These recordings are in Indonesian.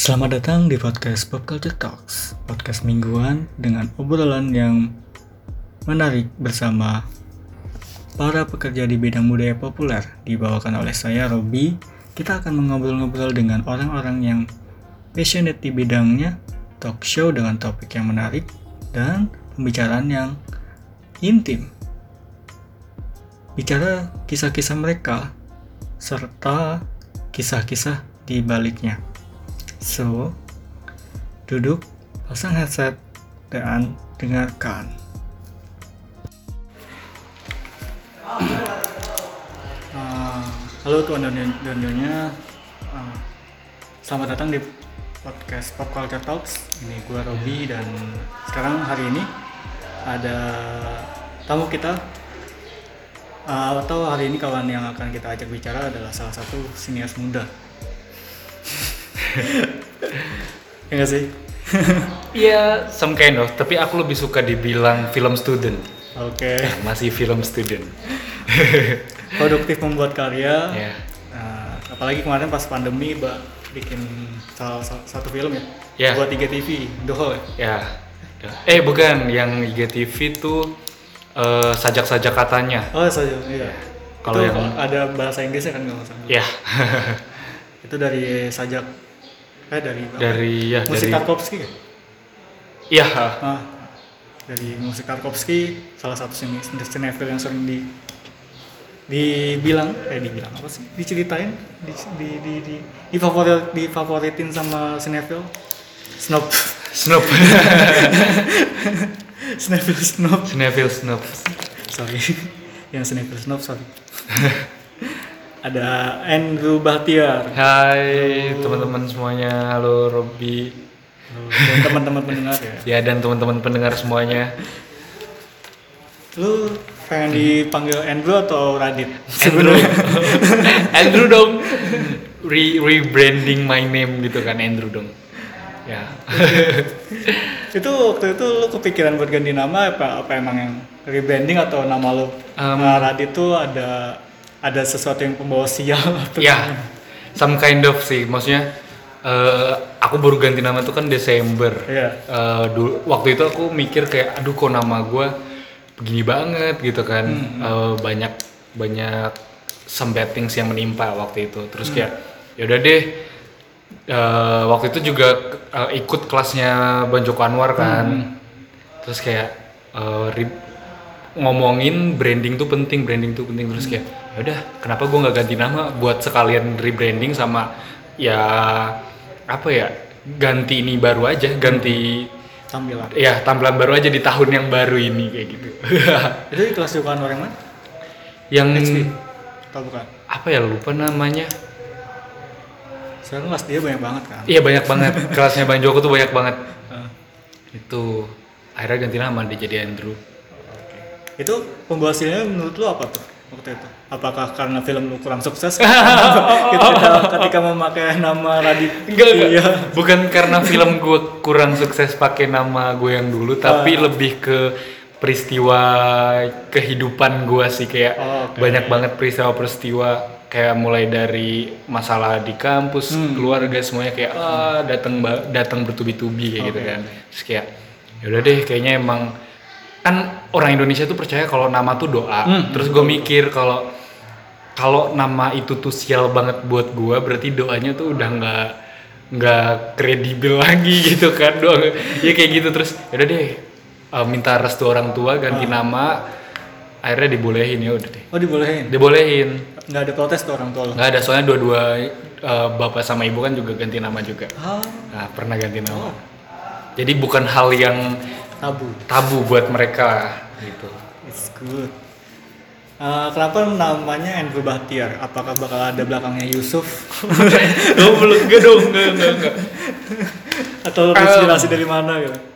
Selamat datang di podcast Pop Culture Talks, podcast mingguan dengan obrolan yang menarik bersama para pekerja di bidang budaya populer. Dibawakan oleh saya, Robi. Kita akan mengobrol-ngobrol dengan orang-orang yang passionate di bidangnya, talk show dengan topik yang menarik, dan pembicaraan yang intim. Bicara kisah-kisah mereka, serta kisah-kisah di baliknya. So, duduk, pasang headset, dan dengarkan. Ah, halo tuan dan dan nyonya, Ah, selamat datang di podcast Pop Culture Talks. Ini gue Robi dan sekarang hari ini ada tamu kita Ah, atau hari ini kawan yang akan kita ajak bicara adalah salah satu sinias muda. Ya nggak sih? Iya, some kind of. Tapi aku lebih suka dibilang film student. Oke. Masih film student. Produktif membuat karya. ya. Nah, apalagi kemarin pas pandemi, Mbak bikin salah sa- satu film ya. Ya. Buat IGTV, The Hall ya. Ya. Eh bukan, yang IGTV tuh eh, sajak-sajak katanya. Oh saja, iya. Kalau yang- ada bahasa Inggrisnya kan nggak masalah. Ya. Itu dari sajak, eh dari apa? dari ya musik dari Tarkovsky ya? Iya. Ah, dari musik Tarkovsky salah satu sini sinetron yang sering di dibilang eh dibilang apa sih diceritain di di di di, difavorit difavoritin sama sinetron snob Snoop. sinetron snob Sneville Snoop. sorry yang sinetron snob sorry ada Andrew Bahtiar Hai teman-teman semuanya. Halo Robby. dan teman-teman pendengar ya Ya dan teman-teman pendengar semuanya. lu pengen dipanggil Andrew atau Radit Andrew. Andrew dong. Re rebranding my name gitu kan Andrew dong. Ya. itu waktu itu lu kepikiran buat ganti nama apa apa emang yang rebranding atau nama lu Um, nah, Radit tuh ada ada sesuatu yang pembawa sial atau ya. Some kind of sih. Maksudnya eh, aku baru ganti nama tuh kan Desember. Iya. Eh, dulu waktu itu aku mikir kayak aduh kok nama gue begini banget gitu kan. Eh, banyak banyak some bad things yang menimpa waktu itu. Terus kayak ya udah deh eh, waktu itu juga eh, ikut kelasnya Bang Joko Anwar kan. Terus kayak ri- ngomongin branding tuh penting, branding tuh penting. Terus kayak ya udah kenapa gue nggak ganti nama? Buat sekalian rebranding sama ya apa ya ganti ini baru aja ganti tampilan. Ya tampilan baru aja di tahun yang baru ini kayak gitu. Itu di kelas Joko Anwar yang mana yang XP atau bukan? apa ya lupa namanya. Sekarang kelas dia banyak banget kan? Iya banyak banget. Kelasnya Bang Joko tuh banyak banget. Ah, itu akhirnya ganti nama dia jadi Andrew. Itu pembawa sialnya menurut lu apa tuh waktu itu apakah karena film lu kurang sukses ketika, ketika memakai nama Radit Enggak, enggak. iya Bukan karena film gue kurang sukses pakai nama gue yang dulu, tapi Ah. lebih ke peristiwa kehidupan gue sih kayak Oh, oke. banyak banget peristiwa-peristiwa kayak mulai dari masalah di kampus, Hmm. keluarga semuanya kayak ah datang datang bertubi-tubi kayak gitu Oke, kan. Terus kayak yaudah deh kayaknya emang kan orang Indonesia tuh percaya kalau nama tuh doa. Hmm, Terus gue mikir kalau kalau nama itu tuh sial banget buat gua berarti doanya tuh udah nggak nggak kredibel lagi gitu kan doang ya kayak gitu terus yaudah deh uh, minta restu orang tua ganti nama akhirnya dibolehin ya udah deh. Oh dibolehin? Dibolehin. Nggak ada protes tuh orang tua lu nggak ada soalnya dua-dua uh, bapak sama ibu kan juga ganti nama juga. Ah. Nah pernah ganti nama. Jadi bukan hal yang tabu tabu buat mereka gitu It's good. Eh, kenapa namanya Andrew Bahtiar? Apakah bakal ada belakangnya Yusuf? oh belum enggak dong enggak enggak, enggak. Atau inspirasi dari mana gitu?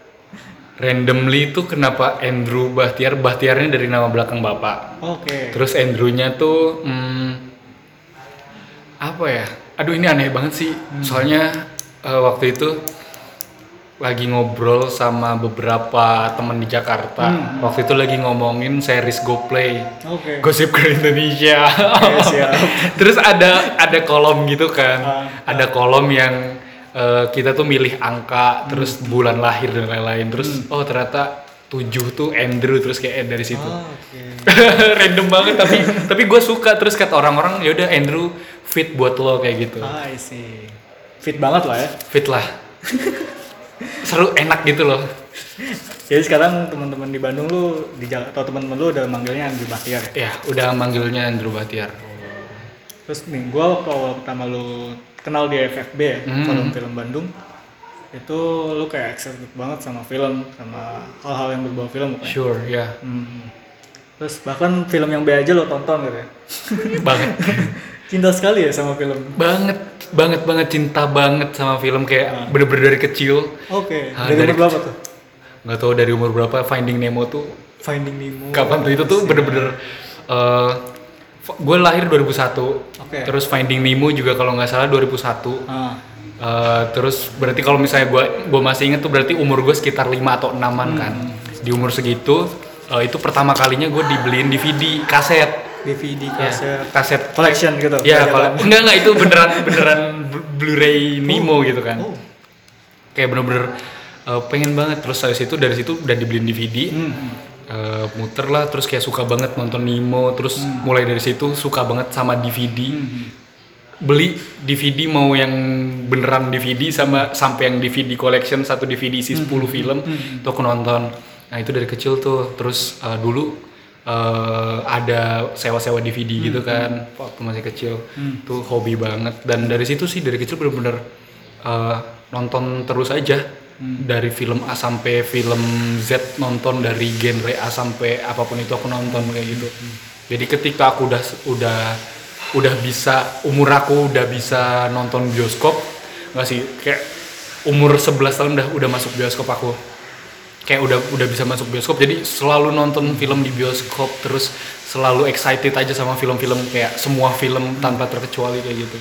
randomly itu kenapa Andrew Bahtiar Bahtiarnya dari nama belakang bapak Oke. terus Andrewnya tuh hmm, apa ya aduh ini aneh banget sih soalnya eh, waktu itu lagi ngobrol sama beberapa teman di Jakarta. Waktu itu lagi ngomongin series GoPlay. Oke. Gosip ke Indonesia. Siap. terus ada ada kolom gitu kan. Ah, ada kolom yang eh, kita tuh milih angka terus bulan lahir dan lain-lain. Terus oh ternyata tujuh tuh Andrew terus kayak dari situ. Oh, oke. random banget tapi tapi gue suka. Terus kata orang-orang ya udah Andrew fit buat lo kayak gitu. Ah, I see. Fit banget lah ya. fit lah seru enak gitu loh Jadi sekarang teman-teman di Bandung lu di atau teman-teman lu udah manggilnya Andrew Bahtiar ya. ya udah manggilnya Andrew Batiar Terus nih, gua waktu awal pertama lu kenal di FFB ya, Hmm. Forum Film Bandung, itu lu kayak excited banget sama film, sama hal-hal yang berbau film pokoknya. sure ya Hmm. Terus bahkan film yang B aja lo tonton gitu ya. banget Cinta sekali ya sama film. banget banget banget cinta banget sama film kayak bener-bener dari kecil. Oke, Ah, dari dari umur berapa tuh? nggak tahu dari umur berapa Finding Nemo tuh. Finding Nemo. kapan tuh? Itu tuh bener-bener gue lahir 2001 Oke. terus Finding Nemo juga kalau nggak salah 2001 Ah, Eh, terus berarti kalau misalnya gue gue masih inget tuh berarti umur gue sekitar 5 atau 6an kan. Di umur segitu eh, itu pertama kalinya gue dibeliin DVD kaset DVD Ya, kaset kaset collection gitu. ya kalau enggak enggak itu beneran beneran Blu- Blu-ray Nemo gitu kan. Oh. kayak bener-bener eh, pengen banget. Terus dari situ dari situ udah dibeliin DVD Hmm. Eh, muter lah terus kayak suka banget nonton Nemo terus mulai dari situ suka banget sama DVD beli DVD mau yang beneran DVD sama sampai yang DVD collection satu DVD isi 10 film tuh aku nonton. Nah itu dari kecil tuh. Terus eh, dulu eh, ada sewa-sewa DVD gitu kan waktu masih kecil. Tuh hobi banget. Dan dari situ sih dari kecil bener-bener eh, nonton terus aja. Dari film A sampai film Z nonton dari genre A sampai apa pun itu aku nonton kayak gitu. Jadi ketika aku udah udah udah bisa umur aku udah bisa nonton bioskop nggak sih kayak umur 11 tahun udah udah masuk bioskop aku kayak udah udah bisa masuk bioskop jadi selalu nonton film di bioskop terus selalu excited aja sama film-film kayak semua film tanpa terkecuali kayak gitu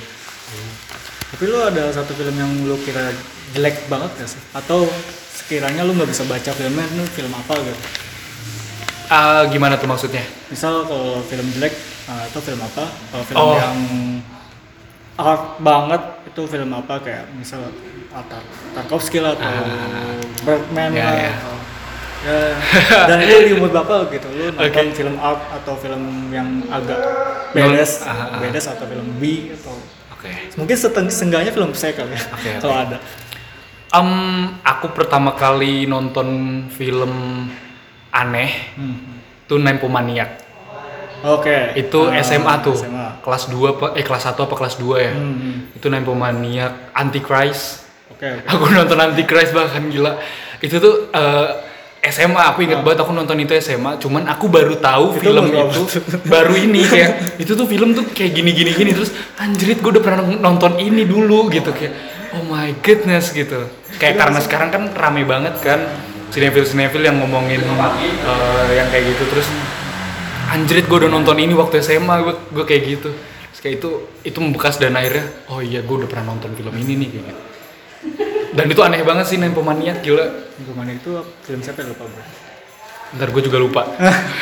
Tapi lu ada satu film yang lu kira jelek banget gak sih? Atau sekiranya lu nggak bisa baca filmnya, ini film apa gitu? Ah, gimana tuh maksudnya Misal kalau film jelek, ah, itu film apa? Kalau film Oh. yang art banget, itu film apa? Kayak misal Tar Tarkovsky lah, atau Bergman Ya, lah, ya. atau ya. Dan itu di umur berapa gitu? Lu nonton Oke. film art atau film yang agak bedes, Ah, ah, ah. bedes atau film B atau oke mungkin seteng sengganya film saya kali ya, oke. kalau ada. Em, aku pertama kali nonton film aneh Hmm. tuh Nempomaniac Oke. itu Ah, SMA tuh SMA. kelas 2 apa eh kelas 1 apa kelas 2 ya Hmm, hmm. itu Nempomaniac Antichrist Oke. oke. aku nonton Antichrist bahkan gila itu tuh eh, SMA aku inget banget aku nonton itu SMA cuman aku baru tahu Itu film itu baru ini kayak itu tuh film tuh kayak gini gini gini terus anjrit gue udah pernah nonton ini dulu gitu kayak oh my goodness gitu kayak karena sekarang kan rame banget kan sinetron sinetron yang ngomongin eh, yang kayak gitu terus anjrit gue udah nonton ini waktu SMA gue gue kayak gitu. Terus kayak itu itu membekas dan akhirnya oh iya gue udah pernah nonton film ini nih kayak gitu. dan itu aneh banget sih Nempomaniac gila. Gimana itu film siapa ya, lupa bro? ntar gue juga lupa.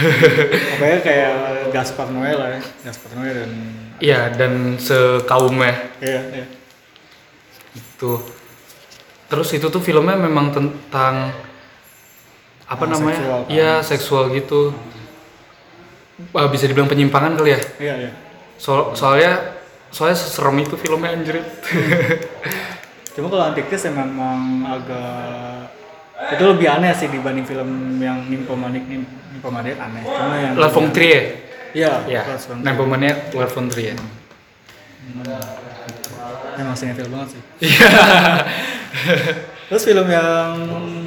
Pokoknya kayak Gaspar Noé lah ya, Gaspar Noé dan iya dan sekaumnya. Iya, iya. itu. Terus itu tuh filmnya memang tentang apa Ah, namanya? seksual kan? iya seksual gitu Ah, bisa dibilang penyimpangan kali ya Iya, iya. so soalnya soalnya serem itu filmnya anjrit Cuma kalau Antikris ya memang agak itu lebih aneh sih dibanding film yang Nymphomaniac Nym- Nymphomaniac aneh. Cuma yang La Fong Trie Iya, ya Lars von Trier. Nempomaniac La Fong Trie Emang sinetron banget sih. iya Terus film yang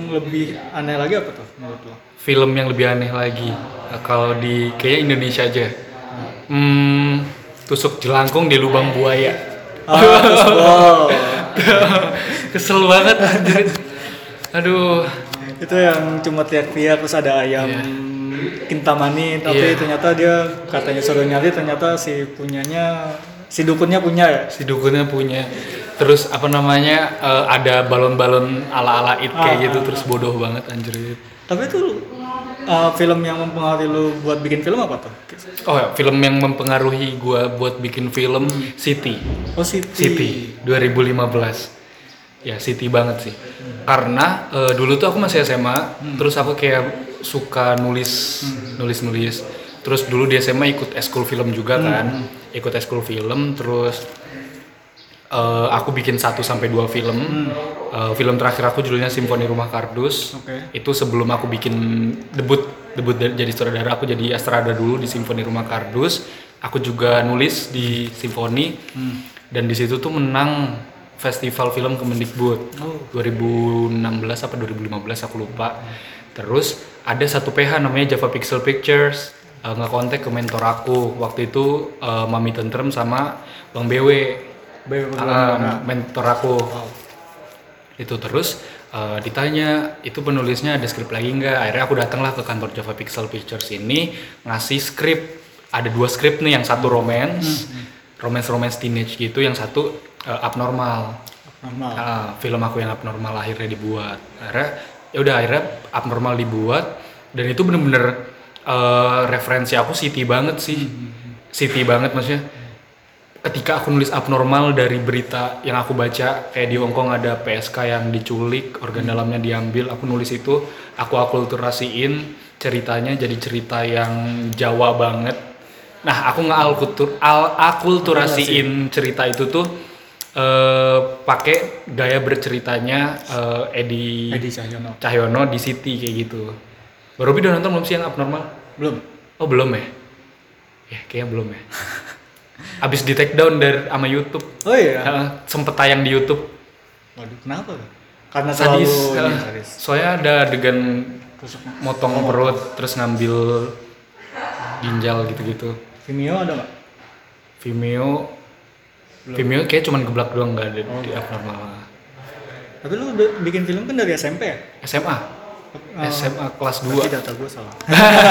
lebih aneh lagi apa tuh menurut lo? Film yang lebih aneh lagi eh, kalau di kayaknya Indonesia aja hmm, tusuk jelangkung di lubang buaya Ah, wow. kesel banget anjir. aduh itu yang cuma teriak-teriak terus ada ayam Iya. kintamani tapi Iya. ternyata dia katanya suruh nyari ternyata si punyanya si dukunnya punya ya si dukunnya punya terus apa namanya eh, ada balon-balon ala-ala it kayak Ah, gitu ah, terus bodoh banget anjir tapi itu uh, film yang mempengaruhi lu buat bikin film apa tuh? Oh ya film yang mempengaruhi gua buat bikin film City. Oh City, City 2015 ya city banget sih. Karena eh, dulu tuh aku masih SMA terus aku kayak suka nulis nulis nulis terus dulu di SMA ikut eskul film juga kan ikut eskul film terus eh, aku bikin satu sampai dua film. Eh, film terakhir aku judulnya Simfoni Rumah Kardus. Oke. itu sebelum aku bikin debut debut jadi sutradara aku jadi Astrada dulu di Simfoni Rumah Kardus. Aku juga nulis di Simfoni. Dan di situ tuh menang festival film Kemendikbud. 2016 apa 2015 aku lupa. Terus ada satu PH namanya Java Pixel Pictures. Eh, ngekontak ke mentor aku. Waktu itu eh, Mami Tentrem sama Bang BW Ah, mentor aku. Itu terus eh, ditanya itu penulisnya ada skrip lagi nggak? Akhirnya aku datanglah ke kantor Java Pixel Pictures ini ngasih skrip. Ada dua skrip nih yang satu romance romance romance teenage gitu yang satu eh, abnormal. Normal. Ah, film aku yang abnormal akhirnya dibuat. Akhirnya ya udah akhirnya abnormal dibuat. Dan itu bener-bener eh, referensi aku city banget sih. City banget maksudnya ketika aku nulis abnormal dari berita yang aku baca kayak di Hongkong ada PSK yang diculik organ dalamnya diambil aku nulis itu aku akulturasiin ceritanya jadi cerita yang Jawa banget nah aku ngealkultur al akulturasiin cerita itu tuh eh pakai gaya berceritanya Edi Edi Cahyono. Cahyono di City kayak gitu baru udah nonton belum sih yang abnormal Belum. Oh belum ya? Ya kayaknya belum ya. Abis di take down dari sama YouTube. Oh iya. Heeh, sempet tayang di YouTube. Waduh, kenapa? Karena Sadis. sadis. Soalnya ada adegan Tusuk. motong perut terus ngambil ginjal gitu-gitu. Vimeo ada nggak? Vimeo Vimeo kayak cuman geblak doang nggak ada di abnormal. Tapi lu udah bikin film kan dari SMP ya? SMA. Oh. SMA kelas 2. Berarti data gue salah.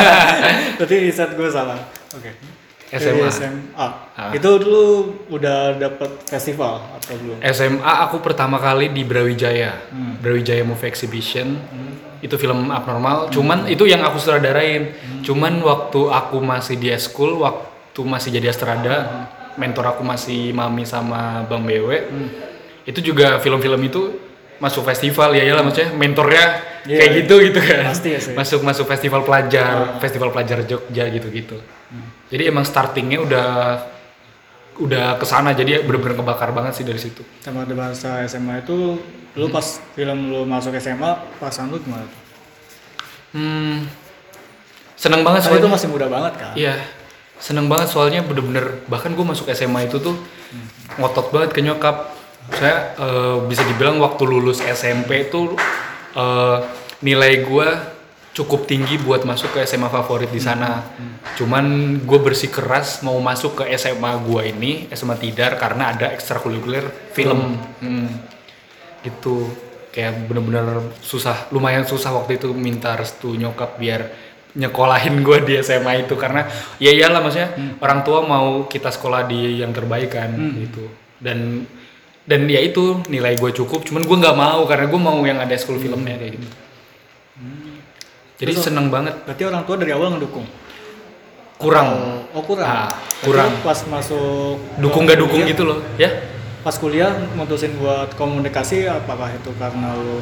Berarti riset gue salah. Oke. Dari SMA. SMA. Ah. Itu dulu udah dapet festival atau belum? SMA aku pertama kali di Brawijaya, Hmm. Brawijaya Movie Exhibition. Itu film abnormal. Cuman itu yang aku sutradarain. Hmm. Cuman waktu aku masih di school, waktu masih jadi astrada, Hmm. mentor aku masih Mami sama Bang Bewe. Itu juga film-film itu masuk festival ya lah maksudnya mentornya Iya, kayak iya. gitu gitu kan. Pasti ya sih. Masuk masuk festival pelajar, festival pelajar Jogja gitu-gitu. Hmm. Jadi emang startingnya udah udah ke sana jadi bener-bener kebakar banget sih dari situ. Sama ada bahasa SMA itu, lu pas film lu masuk SMA, perasaan lu gimana? Hmm, seneng banget Soalnya itu masih muda banget kan? Iya, seneng banget soalnya bener-bener bahkan gue masuk SMA itu tuh ngotot banget ke nyokap. Saya eh, bisa dibilang waktu lulus SMP tuh eh, nilai gue cukup tinggi buat masuk ke SMA favorit di sana. Cuman gue bersikeras mau masuk ke SMA gue ini SMA Tidar karena ada ekstrakurikuler film. Hmm. Gitu. Kayak bener-bener susah, lumayan susah waktu itu minta restu nyokap biar nyekolahin gue di SMA itu karena ya iyalah maksudnya orang tua mau kita sekolah di yang terbaik kan gitu dan dan ya itu nilai gue cukup cuman gue nggak mau karena gue mau yang ada school filmnya kayak gitu jadi Terus- seneng banget Berarti orang tua dari awal ngedukung? kurang Oh, kurang? Ah, Berarti kurang. lu Pas masuk... dukung gak dukung kuliah- gitu loh ya Pas kuliah mutusin buat komunikasi, apakah itu karena lu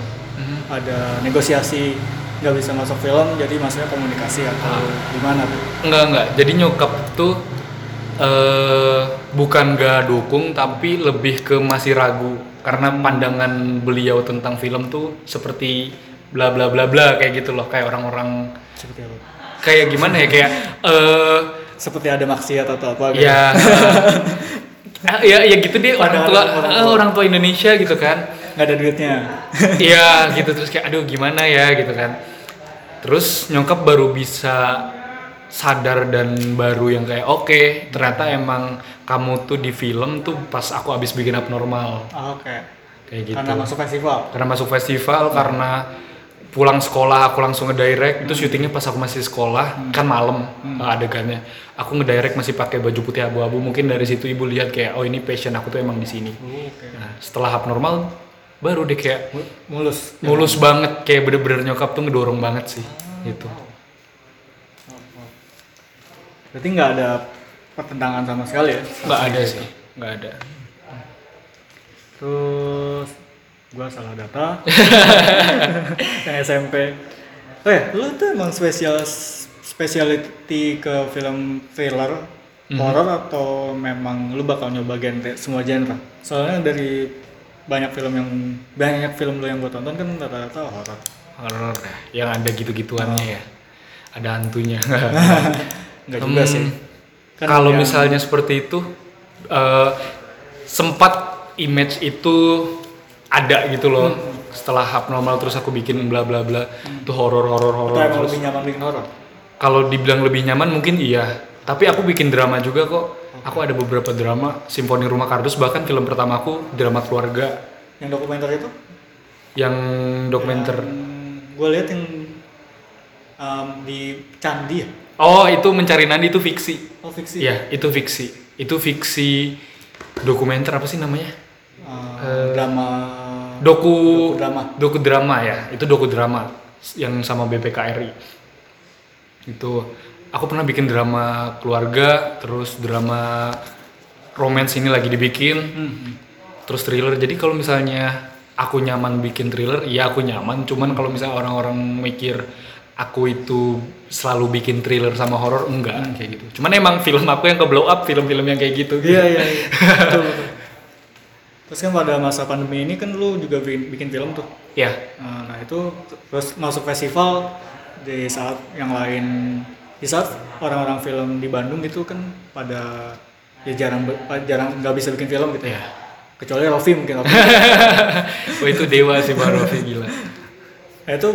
ada negosiasi nggak bisa masuk film, jadi maksudnya komunikasi atau Ah. gimana tuh? Enggak enggak. Jadi nyokap tuh eh bukan gak dukung tapi lebih ke masih ragu karena pandangan beliau tentang film tuh seperti bla bla bla bla kayak gitu loh kayak orang-orang Seperti apa? kayak gimana ya kayak eh Seperti ada maksiat atau apa gitu? ya eh, ya ya gitu deh orang tua orang eh, tua. orang tua Indonesia gitu kan Nggak ada duitnya? Iya gitu terus kayak aduh gimana ya gitu kan. Terus nyokap baru bisa sadar dan baru yang kayak oke ternyata emang kamu tuh di film tuh pas aku abis bikin abnormal Ah, Oke. kayak gitu. Karena masuk festival? Karena masuk festival karena pulang sekolah aku langsung ngedirect. Itu syutingnya pas aku masih sekolah kan malam eh, adegannya. Aku ngedirect masih pakai baju putih abu-abu. Mungkin dari situ ibu lihat kayak oh ini passion aku tuh emang di sini. Oke. nah setelah abnormal baru deh kayak Mu- Mulus? mulus banget. Kayak bener-bener nyokap tuh ngedorong banget sih gitu. Berarti nggak ada pertentangan sama sekali ya? nggak ada sih nggak ada. Terus gua salah data. Yang SMP oh ya lu tuh emang spesial specialty ke film thriller Mhm. horror atau memang lu bakal nyoba genre semua genre? Soalnya dari banyak film yang banyak film lu yang gua tonton kan rata-rata horror. Horor ya, yang ada gitu-gituannya ya. Ada hantunya. Enggak juga Hmm, sih. Kan kalau yang- misalnya seperti itu eh, sempat image itu ada gitu loh. Hmm. setelah abnormal terus aku bikin bla bla bla itu horor horor horor emang terus. lebih nyaman bikin horror kalau dibilang lebih nyaman mungkin iya tapi aku bikin drama juga kok. Aku ada beberapa drama simfoni rumah kardus bahkan film pertama aku drama keluarga. Yang dokumenter itu? Yang dokumenter. Gue lihat yang um, di candi ya? Oh itu mencari Nandi itu fiksi. Oh fiksi. Iya itu fiksi. Itu fiksi dokumenter apa sih namanya? Uh, drama doku drama doku drama ya. Itu doku drama yang sama BPKRI itu aku pernah bikin drama keluarga terus drama romance ini lagi dibikin. Hmm. terus thriller. Jadi kalau misalnya aku nyaman bikin thriller ya aku nyaman. Cuman kalau misalnya orang-orang mikir aku itu selalu bikin thriller sama horor enggak kayak gitu. Cuman emang film aku yang ke blow up film-film yang kayak gitu iya iya iya. Betul. Terus kan pada masa pandemi ini kan lu juga bikin, bikin film tuh. Ya Uh, nah itu terus masuk festival di saat yang lain di saat orang-orang film di Bandung itu kan pada ya jarang jarang nggak bisa bikin film gitu. Ya ya kecuali Rofi mungkin Rofi. Oh itu dewa sih Pak Rofi gila. Nah, itu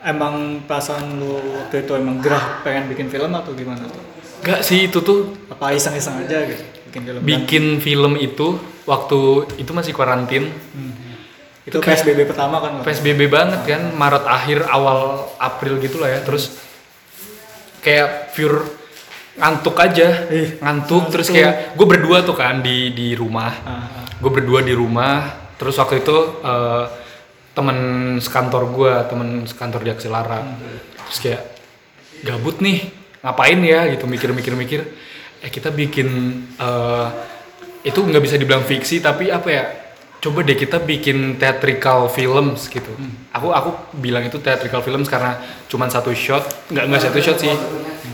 emang perasaan lu waktu itu emang gerah pengen bikin film atau gimana tuh? Enggak sih itu tuh Apa iseng-iseng aja gitu bikin film? bikin film itu waktu itu masih karantin. Hmm. Itu PSBB pertama kan? PSBB banget kan Maret akhir awal April gitu lah ya. Terus kayak pure ngantuk aja. Ih, ngantuk terus kayak gue berdua tuh kan di di rumah. Ah, ah. gue berdua di rumah. Terus waktu itu eh, temen sekantor gue temen sekantor di Aksilara. Terus kayak gabut nih ngapain ya gitu mikir-mikir-mikir eh kita bikin eh, itu nggak bisa dibilang fiksi tapi apa ya coba deh kita bikin theatrical films gitu. Aku aku bilang itu theatrical films karena cuman satu shot. Nggak nggak satu shot sih.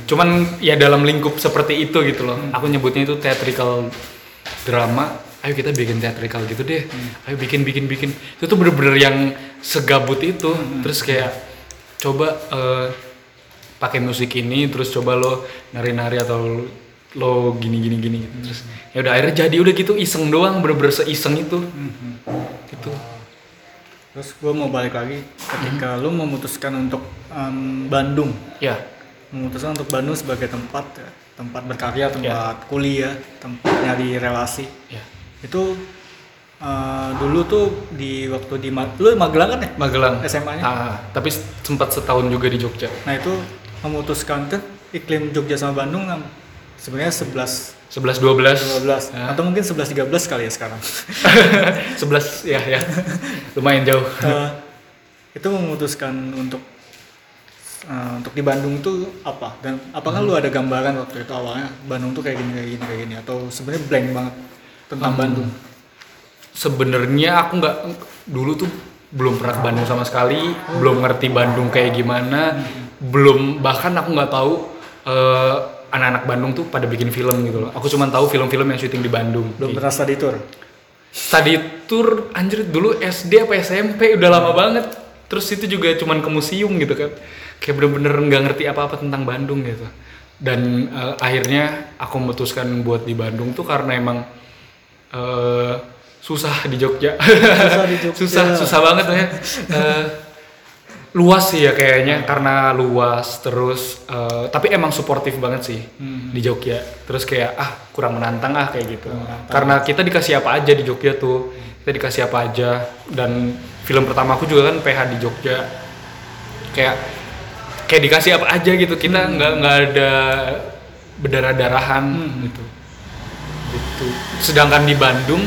Cuman ya dalam lingkup seperti itu gitu loh. Aku nyebutnya itu theatrical drama. Ayo kita bikin theatrical gitu deh. Ayo bikin bikin bikin. Itu tuh bener-bener yang segabut itu. Terus kayak coba eh, pakai musik ini terus coba lo nari-nari atau lo gini gini gini gitu. terus ya udah akhirnya jadi udah gitu iseng doang bener-bener seiseng itu. Gitu. Terus gue mau balik lagi ketika lu memutuskan untuk em, Bandung, ya. Memutuskan untuk Bandung sebagai tempat ya, tempat berkarya, tempat kuliah, tempat nyari relasi. ya. Itu eh, dulu tuh di waktu di Ma- lu Magelang kan ya? Magelang. SMA-nya? Ah, tapi sempat setahun juga di Jogja. Nah itu memutuskan kan iklim Jogja sama Bandung sebenarnya 11 11 12 12 Ya. atau mungkin 11 13 kali ya sekarang. 11 ya ya. Lumayan jauh. Eh, itu memutuskan untuk eh, untuk di Bandung itu apa? Dan apakah lu ada gambaran waktu itu awalnya Bandung tuh kayak gini kayak gini kayak gini? Atau sebenarnya blank banget tentang Hmm. Bandung? Sebenarnya aku nggak dulu tuh belum pernah ke Bandung sama sekali belum ngerti Bandung kayak gimana belum bahkan aku nggak tahu eh, anak-anak Bandung tuh pada bikin film gitu loh. Aku cuma tahu film-film yang syuting di Bandung. Belum pernah study tour? Study tour anjir dulu SD apa SMP udah lama banget. Terus itu juga cuman ke museum gitu kan. Kayak bener-bener nggak ngerti apa-apa tentang Bandung gitu. Dan eh, akhirnya aku memutuskan buat di Bandung tuh karena emang eh, susah di Jogja. Susah di Jogja. susah susah banget ya. Eh, luas sih ya kayaknya karena luas terus eh, tapi emang suportif banget sih Hmm. di Jogja. Terus kayak ah kurang menantang ah kayak gitu. Karena kita dikasih apa aja di Jogja tuh. Kita dikasih apa aja. Dan film pertama aku juga kan PH di Jogja. Kayak kayak dikasih apa aja gitu. Kita nggak nggak ada berdarah darahan gitu. Gitu. Sedangkan di Bandung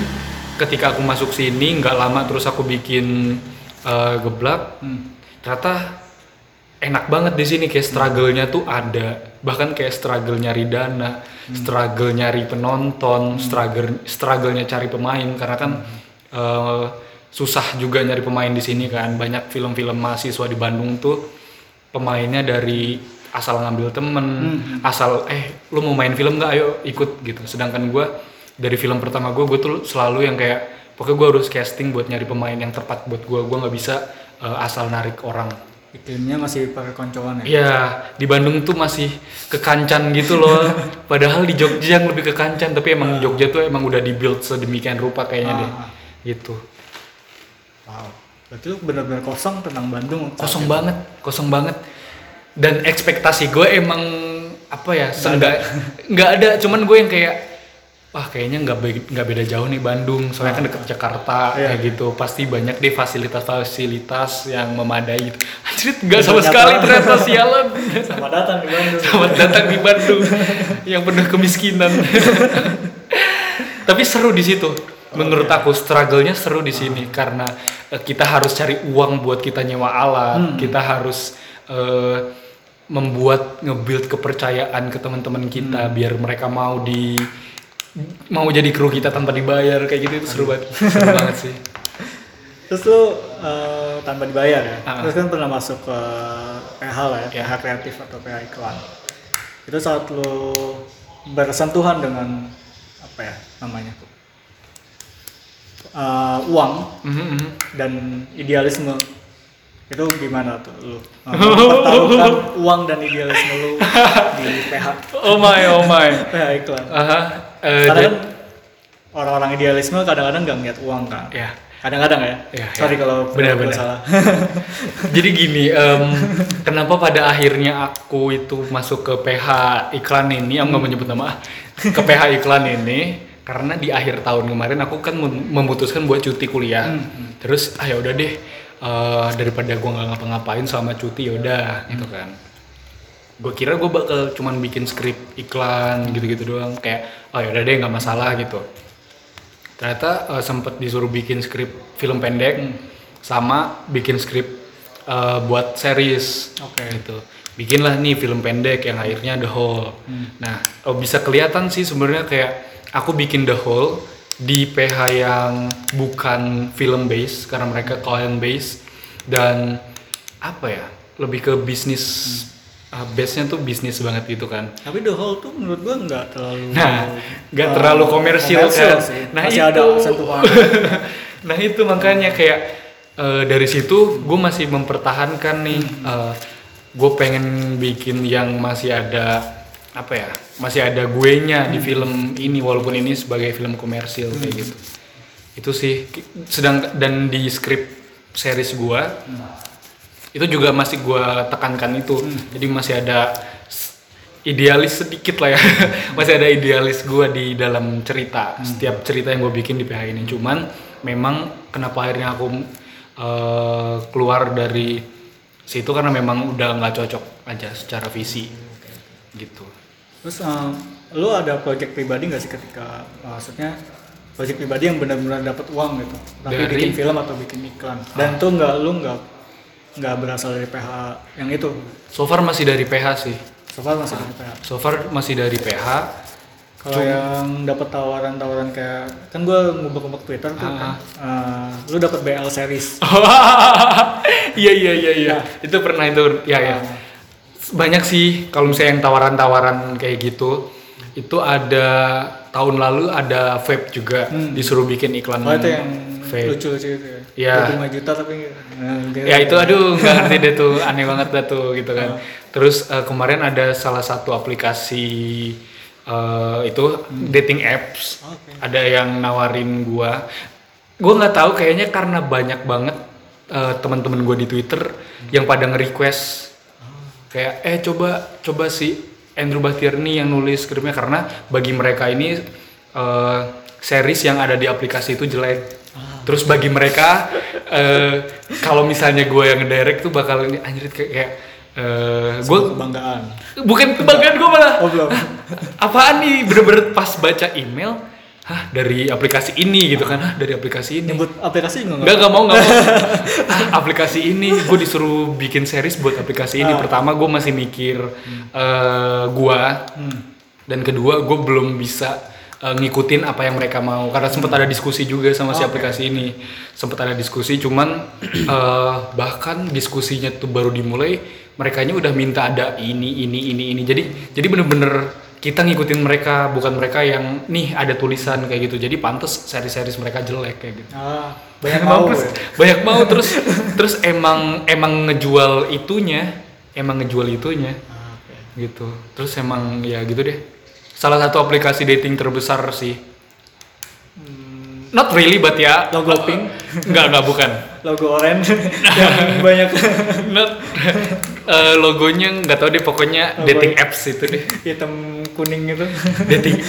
ketika aku masuk sini nggak lama terus aku bikin eh, geblak. Hmm. Ternyata enak banget di sini kayak struggle-nya tuh ada. Bahkan kayak struggle nyari dana struggle nyari penonton struggle struggle-nya cari pemain. Karena kan eh, susah juga nyari pemain di sini kan. Banyak film-film mahasiswa di Bandung tuh pemainnya dari asal ngambil temen asal eh lu mau main film nggak? Ayo ikut gitu. Sedangkan gue dari film pertama gue gue tuh selalu yang kayak pokoknya gue harus casting buat nyari pemain yang tepat buat gue gue nggak bisa eh, asal narik orang Iklimnya masih pakai koncoan ya. Iya, di Bandung tuh masih kekancan gitu loh. Padahal di Jogja yang lebih kekancan, tapi emang Jogja tuh emang udah dibuild sedemikian rupa kayaknya deh. Ah. Gitu. Wow. Berarti lu benar-benar kosong tentang Bandung. Kosong banget, kosong banget. Dan ekspektasi gue emang apa ya? Nggak nggak ada, cuman gue yang kayak wah kayaknya nggak be- nggak beda jauh nih Bandung. Soalnya kan deket Jakarta Iya. kayak gitu. Pasti banyak deh fasilitas-fasilitas yang memadai gitu. Anjir nggak sama sekali ternyata sialan. Selamat datang di Bandung. Selamat datang di Bandung. Yang penuh kemiskinan. Tapi seru di situ. Menurut aku struggle-nya seru di sini karena eh, kita harus cari uang buat kita nyewa alat, kita harus eh, membuat nge-build kepercayaan ke teman-teman kita biar mereka mau di mau jadi kru kita tanpa dibayar kayak gitu itu seru banget. Seru banget sih. Terus lu eh, tanpa dibayar ya. Ah. Terus kan pernah masuk ke PH lah ya, Ya. PH kreatif atau PH iklan. Itu saat lu bersentuhan dengan apa ya namanya? Eh, uang Mhm, mhm. dan idealisme itu gimana tuh lu Eh, mempertaruhkan uang dan idealisme lu di PH Oh my, oh my. PH iklan Aha. Eh, karena kan orang-orang idealisme kadang-kadang nggak ngeliat uang kan ya. kadang-kadang ya, Iya, sorry iya. kalau Benar-benar. salah Jadi gini, em, kenapa pada akhirnya aku itu masuk ke PH iklan ini, aku nggak menyebut nama, ke PH iklan ini, karena di akhir tahun kemarin aku kan mem- memutuskan buat cuti kuliah. Terus, ah ya udah deh, eh, daripada gua nggak ngapa-ngapain selama cuti, yaudah gitu kan. Gue kira gue bakal cuman bikin skrip iklan gitu-gitu doang, kayak, oh yaudah deh nggak masalah gitu. Ternyata eh, sempet disuruh bikin skrip film pendek sama bikin skrip eh, buat series Oke. gitu. Bikinlah nih film pendek yang akhirnya The Hole. Nah oh, bisa kelihatan sih sebenarnya kayak aku bikin The Hole di PH yang bukan film base karena mereka client base. Dan apa ya lebih ke bisnis uh, base-nya tuh bisnis banget gitu kan. Tapi The Hole tuh menurut gua nggak terlalu Nah, nggak eh, terlalu komersil, kan? sih. Nah masih itu, ada sentuhan nah itu makanya kayak eh, dari situ gue masih mempertahankan nih, gue pengen bikin yang masih ada apa ya, masih ada gue nya di film ini walaupun ini sebagai film komersil kayak gitu. Itu sih, sedang dan di skrip series gue itu juga masih gue tekankan itu, jadi masih ada idealis sedikit lah ya. Masih ada idealis gue di dalam cerita. Setiap cerita yang gue bikin di PH ini. Cuman memang kenapa akhirnya aku eh, keluar dari situ? Karena memang udah nggak cocok aja secara visi. Gitu. Terus eh, lu ada project pribadi nggak sih ketika maksudnya project pribadi yang benar-benar dapat uang gitu? Tapi Dari- bikin film atau bikin iklan. Dan tuh nggak lu nggak nggak berasal dari PH yang itu. So far masih dari PH sih. So far masih dari PH so far masih dari PH Kalau yang dapat tawaran-tawaran kayak kan gue ngubek-ngubek Twitter tuh kan, eh, lu dapat BL series. iya iya iya iya. Itu pernah itu ya ya. Banyak sih kalau misalnya yang tawaran-tawaran kayak gitu itu ada tahun lalu ada vape juga. Disuruh bikin iklan Oh itu yang vape. lucu-lucu itu ya. Iya. 25 juta tapi. Ya itu aduh nggak ngerti deh tuh aneh banget dah tuh gitu kan. Terus eh, kemarin ada salah satu aplikasi eh, itu dating apps. Oke. ada yang nawarin gua. Gua nggak tahu kayaknya karena banyak banget eh, teman-teman gua di Twitter yang pada nge-request. Kayak eh coba coba si Andrew Batirni yang nulis skripnya. Karena bagi mereka ini eh, series yang ada di aplikasi itu jelek terus bagi mereka eh, kalau misalnya gue yang ngedirect tuh bakal ini anjir kayak, kayak eh, gue kebanggaan. bukan kebanggaan gue malah Oh belum. apaan nih bener-bener pas baca email hah dari aplikasi ini gitu kan hah dari aplikasi ini Nyebut aplikasi juga Enggak, enggak mau, enggak mau. Ah, aplikasi ini, gue disuruh bikin series buat aplikasi ini. Pertama, gue masih mikir eh gua Hmm. dan kedua, gue belum bisa eh, ngikutin apa yang mereka mau karena sempat ada diskusi juga sama si Oke. aplikasi ini sempat ada diskusi cuman eh, bahkan diskusinya tuh baru dimulai mereka udah minta ada ini ini ini ini jadi jadi bener-bener kita ngikutin mereka bukan mereka yang nih ada tulisan kayak gitu jadi pantas seri-seri mereka jelek kayak gitu Ah, banyak mau. Bagus. ya? banyak mau terus terus emang emang ngejual itunya emang ngejual itunya Ah, gitu terus emang ya gitu deh salah satu aplikasi dating terbesar sih not really but ya. Logo pink? nggak nggak bukan Logo orange yang banyak not eh, logonya nggak tahu deh pokoknya Logo- dating apps itu deh hitam kuning itu. dating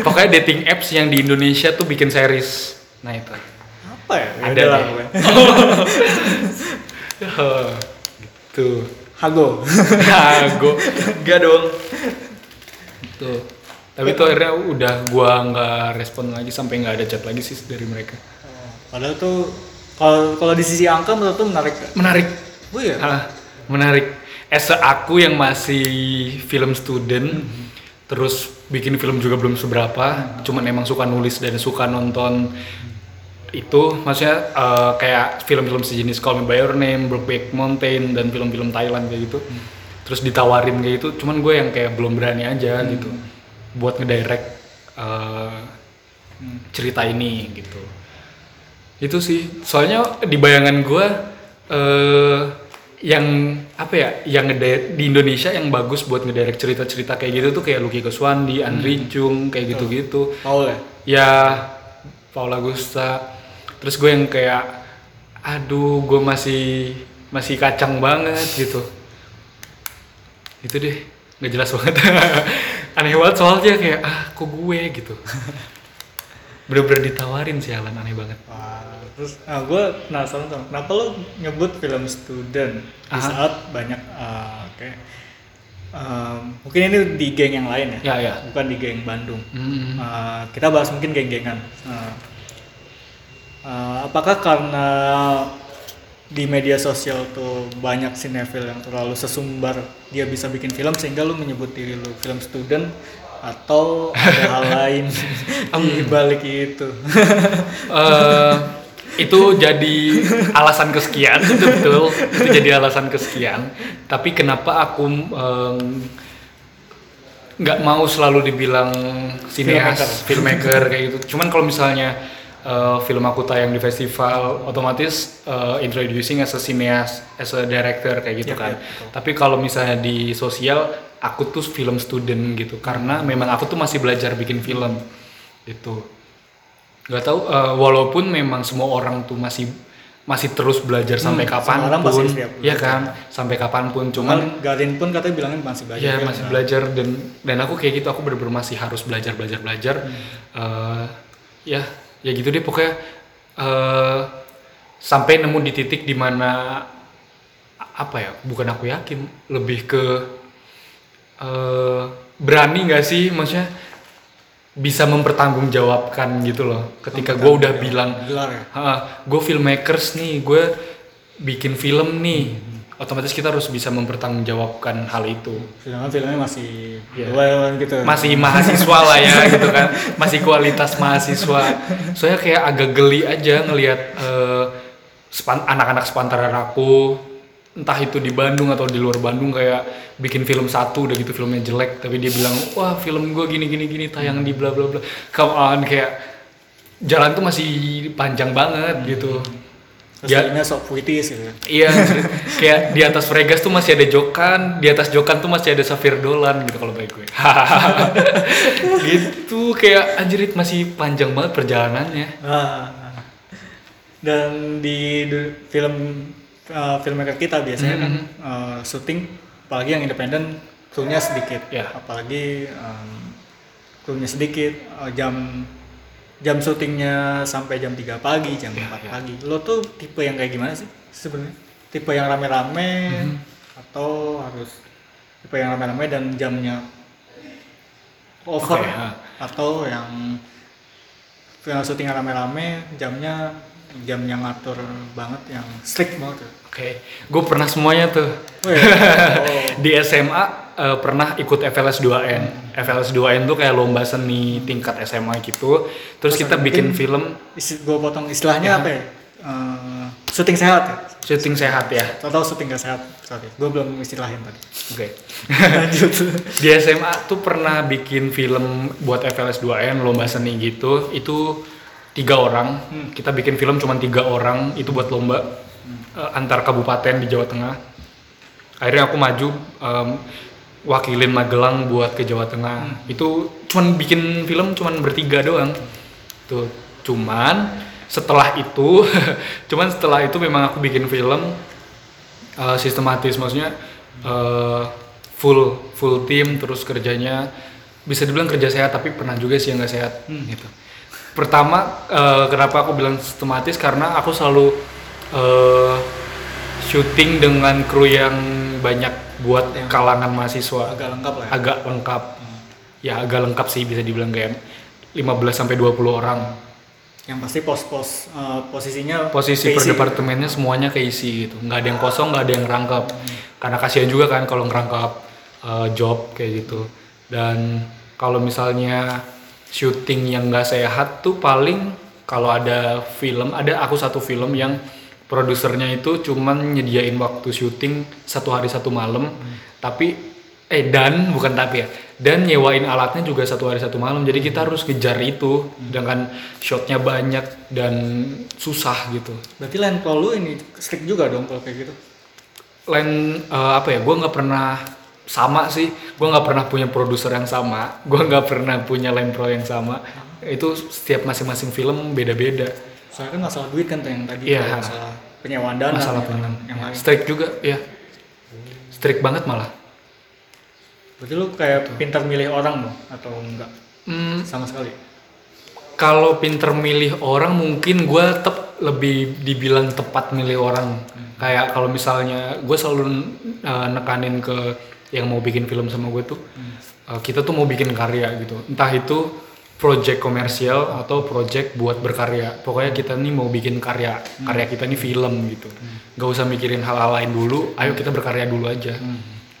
pokoknya dating apps yang di Indonesia tuh bikin series nah itu Apa ya? Ya Ada lah deh. pokoknya. Oh, gitu Hago. Hago Enggak dong Tuh Tapi tuh akhirnya udah gua nggak respon lagi sampai nggak ada chat lagi sih dari mereka Padahal tuh kalau kalau di sisi angka menurut tuh menarik. Menarik Oh iya. Ah, Menarik As a aku yang masih film student Terus bikin film juga belum seberapa Cuman emang suka nulis dan suka nonton itu maksudnya eh, kayak film-film sejenis Call Me By Your Name, Brokeback Mountain dan film-film Thailand kayak gitu. Terus ditawarin kayak gitu, cuman gue yang kayak belum berani aja gitu buat ngedirect eh, cerita ini gitu. Itu sih, soalnya di bayangan gue eh yang apa ya, yang di Indonesia yang bagus buat ngedirect cerita-cerita kayak gitu tuh kayak Lucky Kuswandi, Andri Chung, kayak gitu-gitu. Paul ya. ya Paula Gusta terus gue yang kayak aduh gue masih masih kacang banget gitu. Itu deh. Nggak jelas banget aneh banget soalnya kayak ah kok gue gitu bener-bener ditawarin sih Alan aneh banget Wah, terus nah gue penasaran tuh, kenapa lo nyebut film student di Aha. saat banyak uh, kayak um, mungkin ini di geng yang lain ya, ya ya bukan di geng Bandung. Hmm. Uh, kita bahas mungkin geng-gengan. Uh, uh, apakah karena di media sosial tuh banyak sinetfil yang terlalu sesumbar. Dia bisa bikin film sehingga lu menyebut diri lu film student atau ada hal lain di balik itu? Eh, itu jadi alasan kesekian itu betul itu jadi alasan kesekian. Tapi kenapa aku nggak mau selalu dibilang sineas filmmaker kayak gitu. Cuman kalau misalnya eh, film aku tayang di festival otomatis eh, introducing as a cineas as a director kayak gitu Yap, kan. betul. tapi kalau misalnya di sosial aku tuh film student gitu. Karena memang aku tuh masih belajar bikin film gitu. Nggak tahu eh, walaupun memang semua orang tuh masih masih terus belajar sampai semua orang kapan pun. ya kan? Sampai kapan pun. Cuman Cuman Garin pun katanya bilangnya masih belajar. ya film, masih kan? belajar dan dan aku kayak gitu. Aku bener-bener masih harus belajar belajar belajar. Eh, ya ya gitu deh pokoknya eh, sampai nemu di titik di mana apa ya bukan aku yakin lebih ke eh, berani nggak sih maksudnya bisa mempertanggungjawabkan gitu loh ketika gue udah bilang ya. gue filmmakers nih gue bikin film nih otomatis kita harus bisa mempertanggungjawabkan hal itu. Filmnya filmnya masih Iya. well gitu. masih mahasiswa lah ya gitu kan. Masih kualitas mahasiswa. Soalnya kayak agak geli aja ngelihat eh, sepan- anak-anak sepantaran aku entah itu di Bandung atau di luar Bandung kayak bikin film satu udah gitu filmnya jelek tapi dia bilang wah film gue gini gini gini tayang di bla bla bla. Come on kayak jalan tuh masih panjang banget gitu Terus Ya. sok puitis gitu. Iya, kayak di atas Fregas tuh masih ada Jokan, di atas Jokan tuh masih ada Safir Dolan gitu kalau bagi gue. gitu kayak anjir masih panjang banget perjalanannya. Ah. Dan di du- film uh, filmmaker kita biasanya kan Mhm. uh, syuting apalagi yang independen krunya sedikit. Ya. Apalagi um, krunya sedikit uh, jam jam syutingnya sampai jam 3 pagi, jam Ya, 4 ya. pagi. Lo tuh tipe yang kayak gimana sih sebenarnya? Tipe yang rame-rame Mhm. atau harus tipe yang rame-rame dan jamnya over ha. atau yang film syuting rame-rame jamnya jam yang ngatur banget yang strict banget. tuh. Oke, gue pernah semuanya tuh. Oh, ya? oh. Di SMA eh, pernah ikut FLS 2N. FLS 2N tuh kayak lomba seni tingkat SMA gitu. Terus kita bikin film gue potong istilahnya apa ya? Eh, syuting sehat ya? syuting sehat ya. Atau syuting gak sehat? Sorry, gue belum istilahin tadi. Oke. Lanjut. Di SMA tuh pernah bikin film buat FLS 2N lomba seni gitu. Itu tiga orang. Kita bikin film cuma tiga orang. Itu buat lomba eh, antar kabupaten di Jawa Tengah. Akhirnya aku maju em, wakilin Magelang buat ke Jawa Tengah. Itu cuman bikin film cuman bertiga doang. Tuh, cuman setelah itu, cuman setelah itu memang aku bikin film eh, sistematis, maksudnya eh, full full tim terus kerjanya bisa dibilang kerja sehat tapi pernah juga sih yang nggak sehat gitu. Pertama eh, kenapa aku bilang sistematis karena aku selalu eh, syuting dengan kru yang banyak buat Yang kalangan mahasiswa Agak lengkap lah ya. agak lengkap. Ya agak lengkap sih bisa dibilang kayak 15 sampai 20 orang. Yang pasti pos-pos eh, posisinya Posisi per departemennya semuanya keisi gitu. nggak ada yang kosong, nggak ada yang rangkap. Karena kasihan juga kan kalau ngerangkap eh, job kayak gitu. Dan kalau misalnya syuting yang nggak sehat tuh paling kalau ada film, ada aku satu film yang produsernya itu cuman nyediain waktu syuting satu hari satu malam, tapi eh dan bukan tapi ya dan nyewain alatnya juga satu hari satu malam. Jadi kita harus kejar itu dengan shotnya banyak dan susah gitu. Berarti lain kalau lu ini strict juga dong kalau kayak gitu. lain eh, apa ya gue nggak pernah sama sih. Gue nggak pernah punya produser yang sama. Gue nggak pernah punya line pro yang sama. Itu setiap masing-masing film beda-beda. Soalnya kan masalah duit kan tuh yang tadi Iya. kalau masalah penyewaan dana masalah yang, pengen yang lain. strict juga ya strict banget malah. Berarti lu kayak pintar milih orang dong atau enggak? Hmm, sama sekali? kalau pinter milih orang mungkin gue tetap lebih dibilang tepat milih orang. Kayak kalau misalnya gue selalu uh, nekanin ke yang mau bikin film sama gue tuh. Uh, kita tuh mau bikin karya gitu. Entah itu project komersial atau project buat berkarya. Pokoknya kita nih mau bikin karya. Karya kita nih film gitu. Gak usah mikirin hal-hal lain dulu. Ayo kita berkarya dulu aja.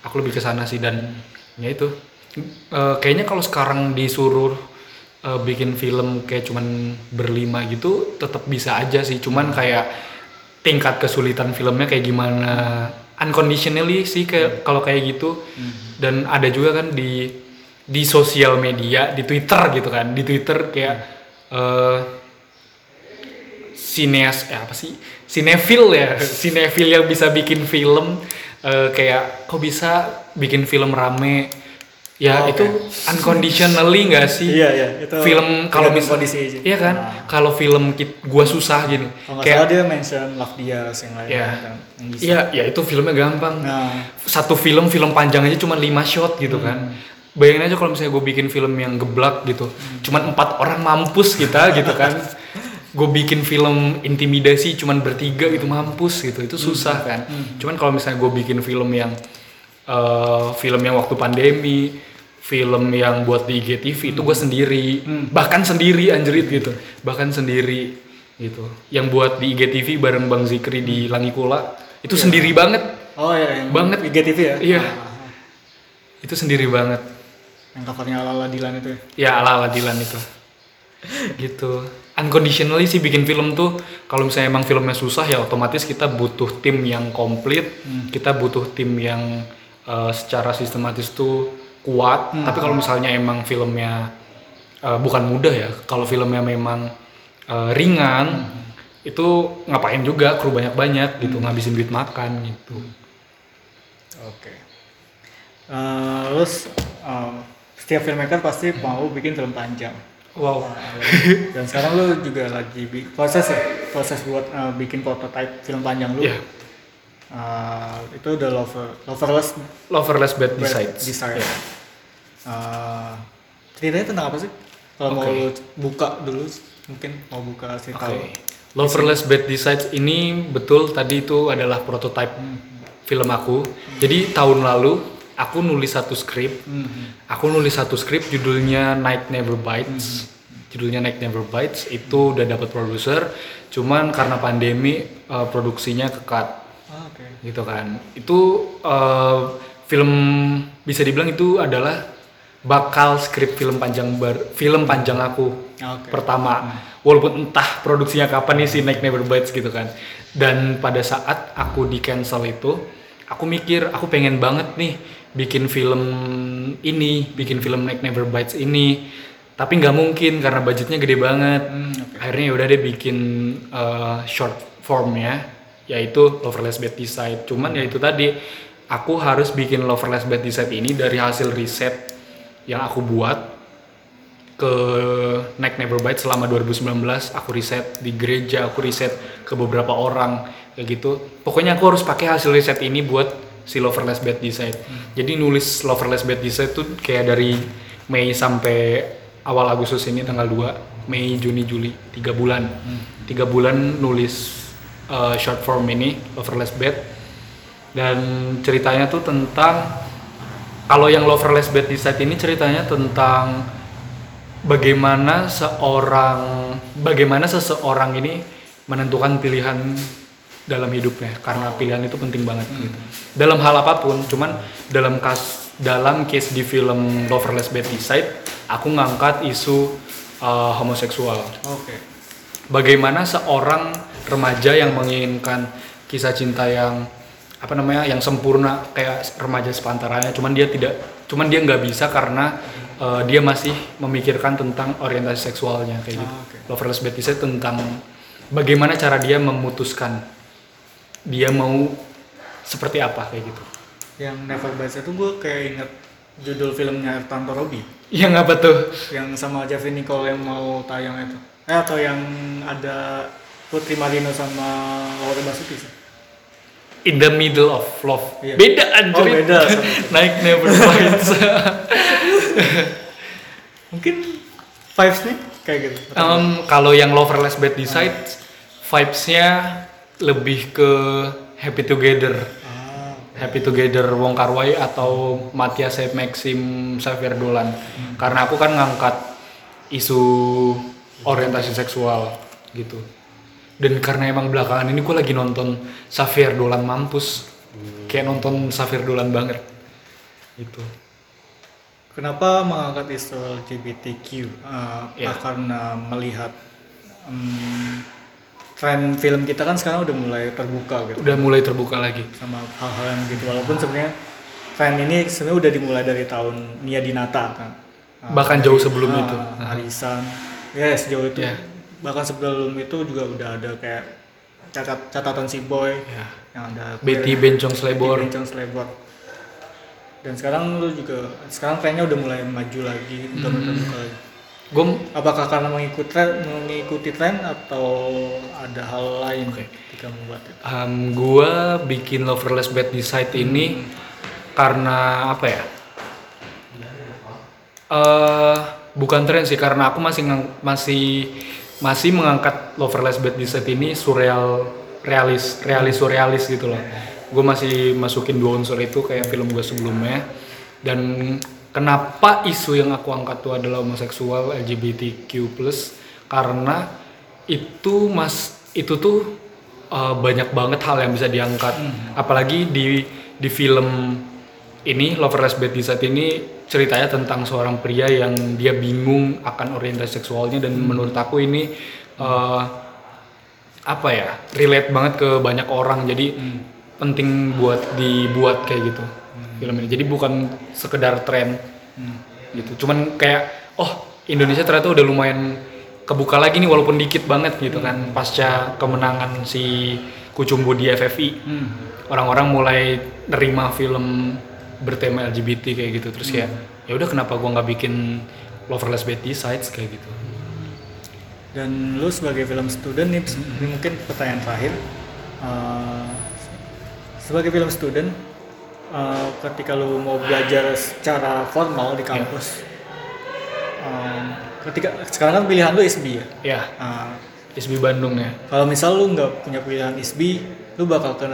Aku lebih ke sana sih. Dan ya itu. Eh, kayaknya kalau sekarang disuruh eh, bikin film kayak cuman berlima gitu tetap bisa aja sih. Cuman kayak tingkat kesulitan filmnya kayak gimana. Unconditionally sih kayak kalau kayak gitu. Dan ada juga kan di di sosial media di Twitter gitu kan. Di Twitter kayak eh sineas eh apa sih? Sinefil ya. Sinefil yang bisa bikin film eh, kayak kok bisa bikin film rame? Ya Oh, itu oke. unconditionally nggak sih? Iya iya itu. film kalau misal kondisi aja. iya kan? Nah, kalau film kit gua susah gini. Nggak kayak salah dia mention Love Diaz yang lain Iya. kan, yang iya ya itu filmnya gampang. Nah, satu film film panjang aja cuma 5 shot gitu kan bayangin aja kalau misalnya gue bikin film yang geblak gitu. Cuman empat orang mampus kita gitu kan. Gue bikin film intimidasi cuman bertiga gitu mampus gitu. Itu susah kan. Cuman kalau misalnya gue bikin film yang eh, film yang waktu pandemi film yang buat di IGTV itu gue sendiri. Bahkan sendiri anjrit gitu. Bahkan sendiri gitu. Yang buat di IGTV bareng Bang Zikri di Langikula itu sendiri banget. Oh ya yang Banget. IGTV ya. Iya. Nah, itu sendiri banget yang covernya ala-ala Dilan itu ya. ya ala ala Dilan itu. Gitu. Unconditionally sih bikin film tuh kalau misalnya emang filmnya susah ya otomatis kita butuh tim yang komplit. Kita butuh tim yang eh, secara sistematis tuh kuat. Tapi kalau misalnya emang filmnya eh, bukan mudah ya kalau filmnya memang eh, ringan itu ngapain juga kru banyak banyak gitu ngabisin duit makan gitu. Oke. Eh, terus eh, setiap filmmaker pasti mau bikin film panjang. wow Dan sekarang lu juga lagi proses ya, proses buat eh, bikin prototype film panjang lu. Iya. Eh, itu udah lover, loverless loverless bad Bad decides Desire. Iya. Eh, ceritanya tentang apa sih? Kalau mau Oke. lu buka dulu, mungkin mau buka cerita Oke. lu. Loverless Bad Decides ini betul tadi itu adalah prototype film aku. Jadi tahun lalu aku nulis satu skrip. Mhm. Aku nulis satu skrip judulnya Night Never Bites. judulnya Night Never Bites itu udah dapat produser cuman karena pandemi uh, produksinya kekat Ah, oke. gitu kan itu uh, film bisa dibilang itu adalah bakal skrip film panjang bar film panjang aku Ah, Oke. pertama walaupun entah produksinya kapan nih si Night Never Bites gitu kan dan pada saat aku di cancel itu aku mikir aku pengen banget nih bikin film ini bikin film Night Never Bites ini. Tapi nggak mungkin karena budgetnya gede banget. Hmm, oke. akhirnya ya udah deh bikin uh, short formnya yaitu Loverless Bad Decide. Cuman ya itu tadi aku harus bikin Loverless Bad Decide ini dari hasil riset yang aku buat ke Night Never Bite selama 2019 aku riset di gereja aku riset ke beberapa orang kayak gitu. Pokoknya aku harus pakai hasil riset ini buat si Loverless Bad Decide jadi nulis Loverless Bad Decide tuh kayak dari Mei sampai awal Agustus ini tanggal 2 Mei Juni Juli tiga bulan. Tiga bulan nulis uh, short form ini Loverless Bad dan ceritanya tuh tentang kalau yang Loverless Bad Decide ini ceritanya tentang bagaimana seorang bagaimana seseorang ini menentukan pilihan dalam hidupnya karena pilihan itu penting banget gitu. Dalam hal apa pun, cuman dalam kas dalam case di film Loverless Decide, aku ngangkat isu uh, homoseksual Oke. bagaimana seorang remaja yang menginginkan kisah cinta yang apa namanya yang sempurna kayak remaja sepantarannya cuman dia tidak cuman dia nggak bisa karena uh, dia masih memikirkan tentang orientasi seksualnya kayak gitu. Ah, oke. Loverless Bad Decide tentang bagaimana cara dia memutuskan dia mau seperti apa kayak gitu. Yang Never Bites itu gue kayak inget judul filmnya Ertanto Robi Yang apa tuh? yang sama Javi Nicole yang mau tayang itu. Eh atau yang ada Putri Marino sama Laura Basuki sih. In the middle of love. Iya. Beda anjir. Oh, beda. Naik never bites. Mungkin vibes nih kayak gitu. Um, kalau yang Loverless Bad Decide, vibes-nya lebih ke Happy Together. Ah, Happy Together Wong Kar Wai atau Matias Maxim Xavier Dolan. Karena aku kan ngangkat isu orientasi seksual gitu. Dan karena emang belakangan ini gue lagi nonton Xavier Dolan mampus. Kayak nonton Xavier Dolan banget. Gitu. Kenapa mengangkat isu LGBTQ? Uh, Ya. apa Karena melihat um, tren film kita kan sekarang udah mulai terbuka gitu Udah mulai terbuka lagi. sama hal-hal yang gitu. Walaupun sebenarnya tren ini sebenarnya udah dimulai dari tahun Nia Dinata kan. Uh, Bahkan dari- jauh sebelum ah, itu. Arisan. Ya sejauh itu. Ya. Bahkan sebelum itu juga udah ada kayak catat catatan si boy Ya. yang ada Betty Bencong Slebor. Bencong Slebor. Dan sekarang lu juga sekarang trennya udah mulai maju lagi, udah Hmm. terbuka lagi. Gue Apakah karena mengikuti tren, mengikuti tren atau ada hal lain Oke. ketika membuat itu? Um, gua bikin Loverless Bad Decide ini karena apa ya? Eh bukan tren sih karena aku masih masih masih mengangkat Loverless Bad Decide ini surreal realis realis surrealis gitu loh. Gue masih masukin dua unsur itu kayak film gue sebelumnya dan kenapa isu yang aku angkat tuh adalah homoseksual LGBTQ+ karena itu mas itu tuh uh, banyak banget hal yang bisa diangkat. Apalagi di di film ini Loverless Bad Decide ini ceritanya tentang seorang pria yang dia bingung akan orientasi seksualnya dan menurut aku ini uh, apa ya relate banget ke banyak orang. Jadi penting buat dibuat kayak gitu film ini. Jadi bukan sekedar tren gitu. Cuman kayak oh Indonesia ternyata udah lumayan kebuka lagi nih walaupun dikit banget gitu kan pasca kemenangan si Kucumbu di FFI Hmm. orang-orang mulai nerima film bertema LGBT kayak gitu. Terus kayak ya udah kenapa gua nggak bikin Loverless Bad Decides kayak gitu. Dan lu sebagai film student nih, ini mungkin pertanyaan terakhir. Uh, sebagai film student, uh, ketika lu mau belajar secara formal di kampus, um, ketika sekarang kan pilihan lu ISB ya. ya. Uh, SB Bandung ya. Kalau misal lu nggak punya pilihan ISB, lu bakal ke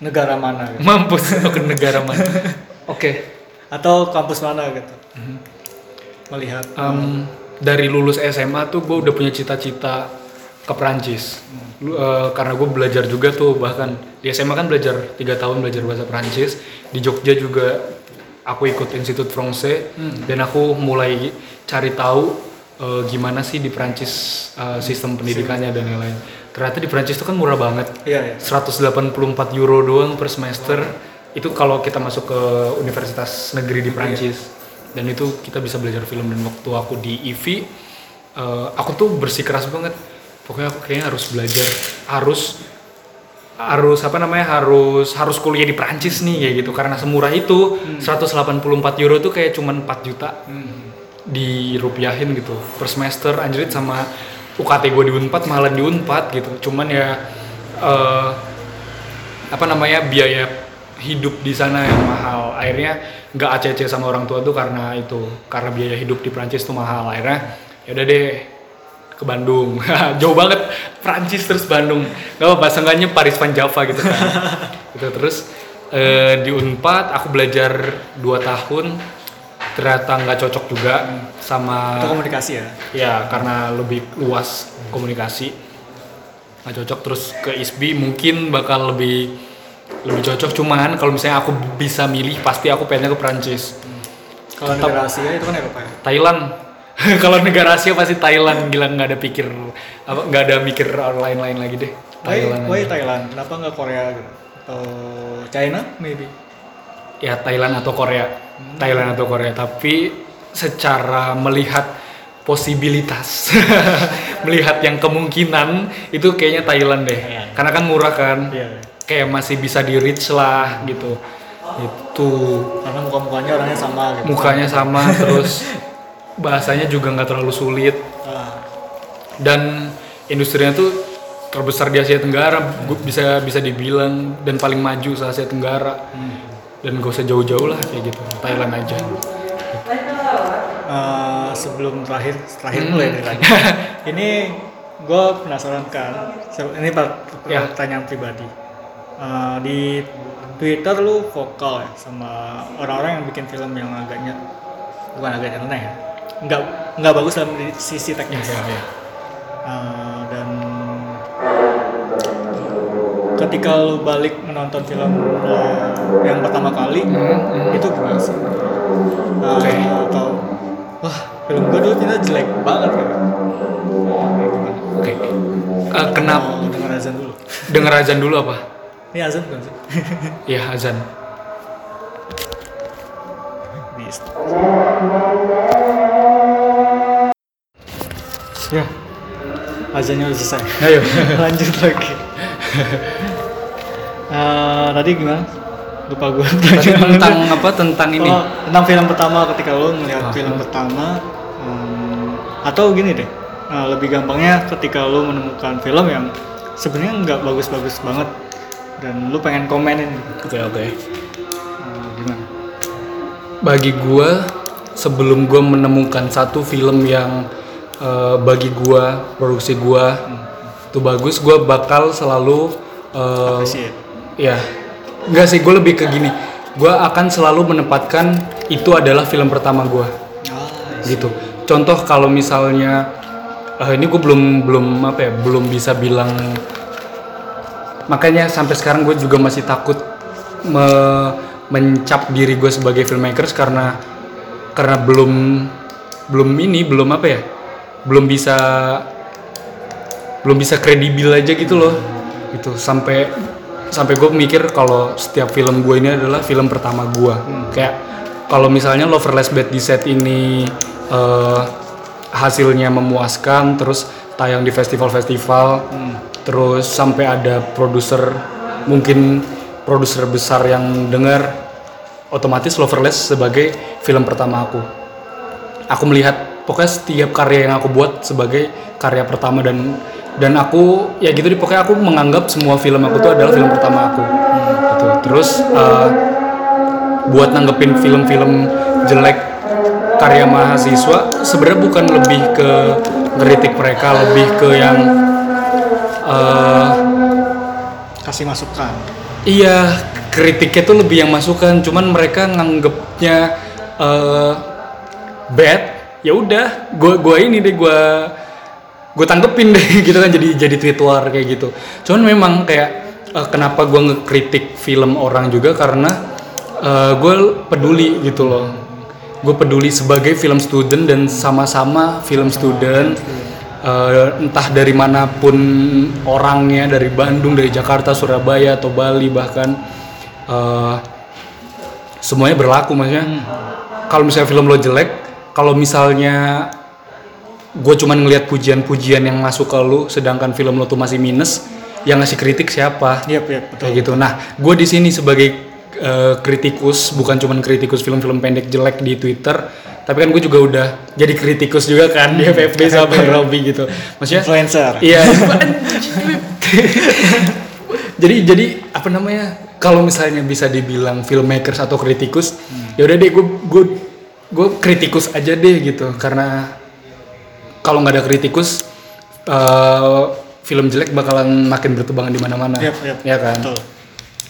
negara mana gitu? mampus lo ke negara mana? Oke. Atau kampus mana gitu? Melihat. Em, dari lulus SMA tuh gue udah punya cita-cita ke Perancis. Lu- eh, karena gue belajar juga tuh bahkan di SMA kan belajar tiga tahun belajar bahasa Perancis di Jogja juga aku ikut Institut Français dan aku mulai cari tahu eh, gimana sih di Perancis eh, sistem pendidikannya dan lain-lain. Ternyata di Perancis itu kan murah banget. Iya, iya. 184 euro doang per semester. Itu kalau kita masuk ke universitas negeri di Prancis. Dan itu kita bisa belajar film. Dan waktu aku di IV eh, aku tuh bersikeras banget. Pokoknya aku kayaknya harus belajar harus harus apa namanya harus harus kuliah di Prancis nih kayak gitu. Karena semurah itu 184 euro tuh kayak cuman 4 juta dirupiahin gitu per semester. Anjrit sama UKT gue di Unpad malah di Unpad gitu. Cuman ya eh, apa namanya biaya hidup di sana yang mahal. Akhirnya nggak ACC sama orang tua tuh karena itu karena biaya hidup di Prancis tuh mahal. Akhirnya ya udah deh ke Bandung. Jauh banget. Prancis terus Bandung. Nggak apa-apa seenggaknya Paris Van Java gitu kan. Gitu terus eh, di Unpad aku belajar 2 tahun. Ternyata nggak cocok juga sama Itu komunikasi ya. ya karena lebih luas komunikasi. Nggak cocok. Terus ke ISBI mungkin bakal lebih lebih cocok. Cuman kalau misalnya aku bisa milih pasti aku pengennya ke Prancis Kalau negara Asia itu kan Eropa ya. Thailand kalau negara Asia pasti Thailand gila nggak ada pikir apa nggak ada mikir lain-lain lagi deh Why, Thailand why aja. Thailand? Kenapa nggak Korea gitu? Atau China maybe? ya Thailand atau Korea Thailand atau Korea tapi secara melihat posibilitas melihat yang kemungkinan itu kayaknya Thailand deh karena kan murah kan Iya. kayak masih bisa di reach lah gitu itu Karena muka-mukanya orangnya sama gitu. mukanya sama terus bahasanya juga nggak terlalu sulit Ah, dan industrinya tuh terbesar di Asia Tenggara gu- bisa bisa dibilang dan paling maju se Asia Tenggara dan gak usah jauh-jauh lah kayak gitu Thailand aja eh, sebelum terakhir terakhir Hmm. mulai tadi. ini gue penasaran kan. Ini Ya. pertanyaan pribadi. Eh, di Twitter lu vokal ya sama orang-orang yang bikin film yang agaknya bukan agak nyeleneh ya. Nggak nggak bagus dalam sisi teknis. Eh, dan ketika lu balik menonton film eh, yang pertama kali Hmm, itu gimana sih? Eh, Oke. Atau wah film gue dulu ternyata jelek banget gimana? Oke. Eh, kenapa Mau denger azan dulu. denger azan dulu apa? Ini azan bukan sih? Iya azan. Di Ya, azannya udah selesai. Ayo. Lanjut lagi. Eh, tadi gimana? Lupa gue. Tadi tentang apa? Tentang ini. Oh, tentang film pertama ketika lo melihat Ah. film pertama hmm, atau gini deh eh, lebih gampangnya ketika lo menemukan film yang sebenarnya nggak bagus-bagus banget dan lo pengen komenin. Oke oke. Eh, gimana? Bagi gua sebelum gua menemukan satu film yang eh, bagi gua produksi gua itu bagus, gua bakal selalu Appreciate. Ya, enggak sih, gue lebih ke gini. Gue akan selalu menempatkan itu adalah film pertama gue, Ah, gitu. Contoh kalau misalnya, eh, ini gue belum belum apa ya, belum bisa bilang. Makanya sampai sekarang gue juga masih takut me- mencap diri gue sebagai filmmakers karena karena belum belum ini belum apa ya, belum bisa belum bisa kredibel aja gitu loh. Gitu sampai sampai gue mikir kalau setiap film gue ini adalah film pertama gue kayak kalau misalnya Loverless Bad di set ini eh, hasilnya memuaskan terus tayang di festival-festival terus sampai ada produser mungkin produser besar yang dengar otomatis Loverless sebagai film pertama aku. Aku melihat pokoknya setiap karya yang aku buat sebagai karya pertama dan dan aku ya gitu deh pokoknya aku menganggap semua film aku tuh adalah film pertama aku gitu terus eh, buat nanggepin film-film jelek karya mahasiswa sebenarnya bukan lebih ke ngeritik mereka lebih ke yang eh, kasih masukan. Iya, kritiknya tuh lebih yang masukan, cuman mereka nganggepnya eh, bad ya udah gue gue ini deh gue gue tanggepin deh gitu kan jadi jadi tweet war kayak gitu. Cuman memang kayak eh, kenapa gue ngekritik film orang juga karena eh, gue peduli gitu loh. Gue peduli sebagai film student dan sama-sama film student eh, entah dari mana pun orangnya dari Bandung dari Jakarta Surabaya atau Bali bahkan eh, semuanya berlaku maksudnya. Kalau misalnya film lo jelek kalau misalnya gue cuman ngelihat pujian-pujian yang masuk ke lu sedangkan film lo tuh masih minus yang ngasih kritik siapa Yap, yap, betul. kayak gitu nah gue di sini sebagai eh, kritikus bukan cuman kritikus film-film pendek jelek di Twitter tapi kan gue juga udah jadi kritikus juga kan di FFB sama Robby gitu maksudnya Influencer. Iya. jadi jadi apa namanya? Kalau misalnya bisa dibilang filmmakers atau kritikus, ya udah deh gue gue gue kritikus aja deh gitu karena kalau nggak ada kritikus eh, film jelek bakalan makin bertebangan di mana-mana. Yap, yap. Ya kan? Betul.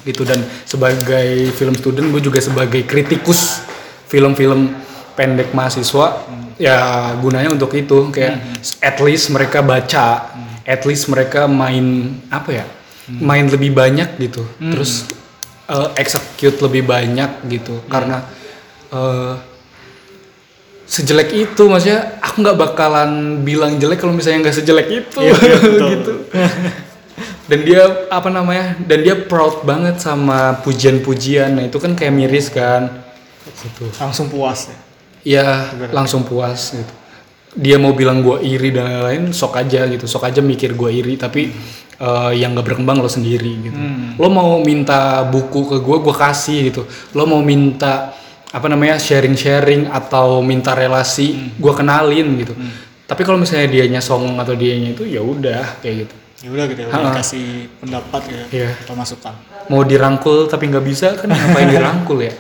Gitu dan sebagai film student gue juga sebagai kritikus film-film pendek mahasiswa ya gunanya untuk itu kayak at least mereka baca at least mereka main apa ya main lebih banyak gitu terus eh, execute lebih banyak gitu karena eh, sejelek itu maksudnya aku nggak bakalan bilang jelek kalau misalnya nggak sejelek itu. Iya, iya, betul. gitu. Dan dia apa namanya dan dia proud banget sama pujian-pujian. Nah itu kan kayak miris kan. Gitu. Langsung puas ya. ya langsung puas gitu. Dia mau bilang gua iri dan lain-lain sok aja gitu. Sok aja mikir gua iri tapi eh, yang gak berkembang lo sendiri gitu. Lo mau minta buku ke gua gua kasih gitu. Lo mau minta apa namanya sharing-sharing atau minta relasi gua kenalin gitu. Tapi kalau misalnya dianya songong atau dianya itu ya udah kayak gitu. Ya udah gitu ya, udah kasih pendapat gitu Iya. atau masukan. mau dirangkul tapi nggak bisa kan ngapain dirangkul ya?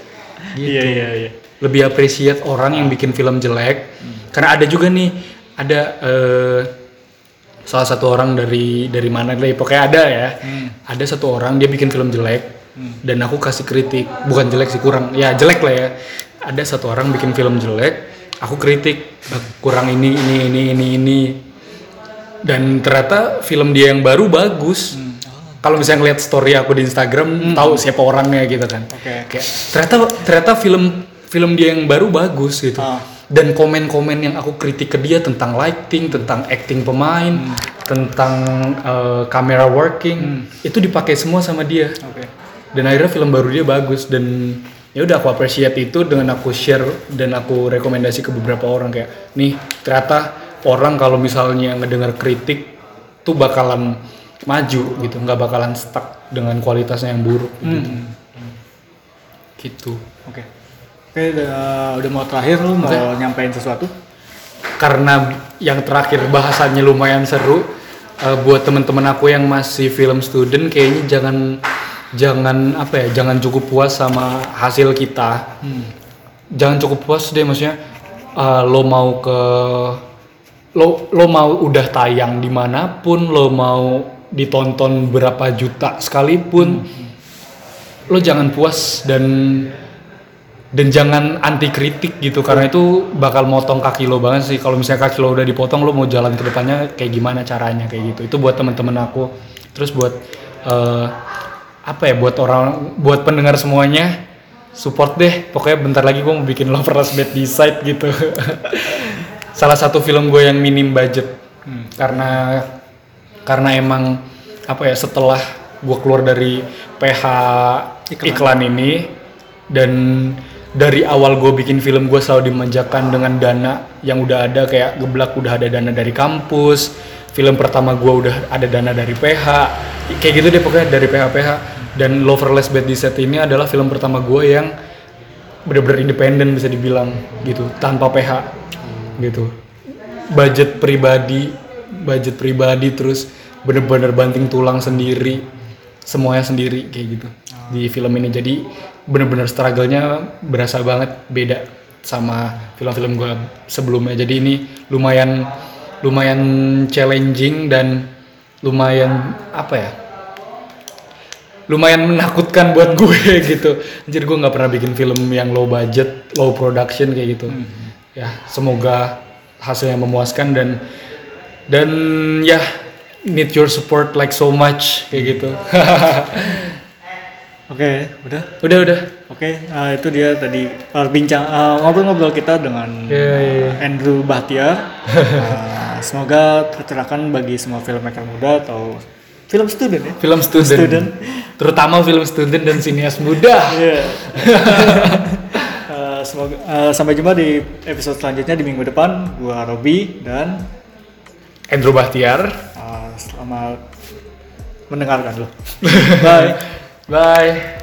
Gitu. Iya, iya, iya. lebih appreciate orang yang bikin film jelek. Karena ada juga nih ada eh, salah satu orang dari dari mana deh pokoknya ada ya. Ada satu orang dia bikin film jelek dan aku kasih kritik bukan jelek sih kurang. Ya jelek lah ya. Ada satu orang bikin film jelek aku kritik "Eh, kurang ini ini ini ini ini. Dan ternyata film dia yang baru bagus. Kalau misalnya ngeliat story aku di Instagram tahu siapa orangnya gitu kan. Oke. kayak ternyata ternyata film film dia yang baru bagus gitu. Ah. dan komen-komen yang aku kritik ke dia tentang lighting tentang acting pemain tentang eh, camera working itu dipakai semua sama dia. Oke. Dan akhirnya film baru dia bagus dan ya udah aku appreciate itu dengan aku share dan aku rekomendasi ke beberapa orang kayak nih ternyata orang kalau misalnya ngedengar kritik tuh bakalan maju gitu nggak bakalan stuck dengan kualitasnya yang buruk. Gitu. gitu. Oke. Oke, udah, udah mau terakhir lu mau nyampein sesuatu? karena yang terakhir bahasanya lumayan seru eh, buat teman-teman aku yang masih film student kayaknya jangan jangan apa ya jangan cukup puas sama hasil kita. Jangan cukup puas deh maksudnya eh, lo mau ke lo lo mau udah tayang di mana pun lo mau ditonton berapa juta sekalipun lo jangan puas dan dan jangan anti kritik gitu karena itu bakal motong kaki lo banget sih. Kalau misalnya kaki lo udah dipotong lo mau jalan ke depannya kayak gimana caranya kayak gitu. Itu buat teman-teman aku. Terus buat eh, apa ya buat orang buat pendengar semuanya support deh. Pokoknya bentar lagi gue mau bikin Loverless Bad Decide gitu. Salah satu film gue yang minim budget. Karena karena emang apa ya setelah gue keluar dari PH iklan, ini dan dari awal gue bikin film gue selalu dimanjakan dengan dana yang udah ada kayak geblak udah ada dana dari kampus film pertama gue udah ada dana dari PH kayak gitu deh pokoknya dari PH PH dan Loverless Bad Decide ini adalah film pertama gue yang bener-bener independen bisa dibilang gitu. Tanpa PH gitu. Budget pribadi budget pribadi terus bener-bener banting tulang sendiri semuanya sendiri kayak gitu di film ini. Jadi bener-bener struggle-nya berasa banget beda sama film-film gue sebelumnya. Jadi ini lumayan lumayan challenging dan lumayan apa ya lumayan menakutkan buat gue gitu. Anjir gue nggak pernah bikin film yang low budget, low production kayak gitu. ya semoga hasilnya memuaskan dan dan ya need your support like so much kayak gitu Oke, udah. udah udah Oke, nah, itu dia tadi perbincang uh, ngobrol-ngobrol kita dengan Iya, iya, iya. Andrew Bahtiar. Uh, semoga tercerahkan bagi semua filmmaker muda atau film student ya. film student, Student. terutama film student dan sinias muda Iya. Uh, semoga uh, sampai jumpa di episode selanjutnya di minggu depan. Gua Robi dan Andrew Bahtiar uh, selamat mendengarkan lo. Bye. bye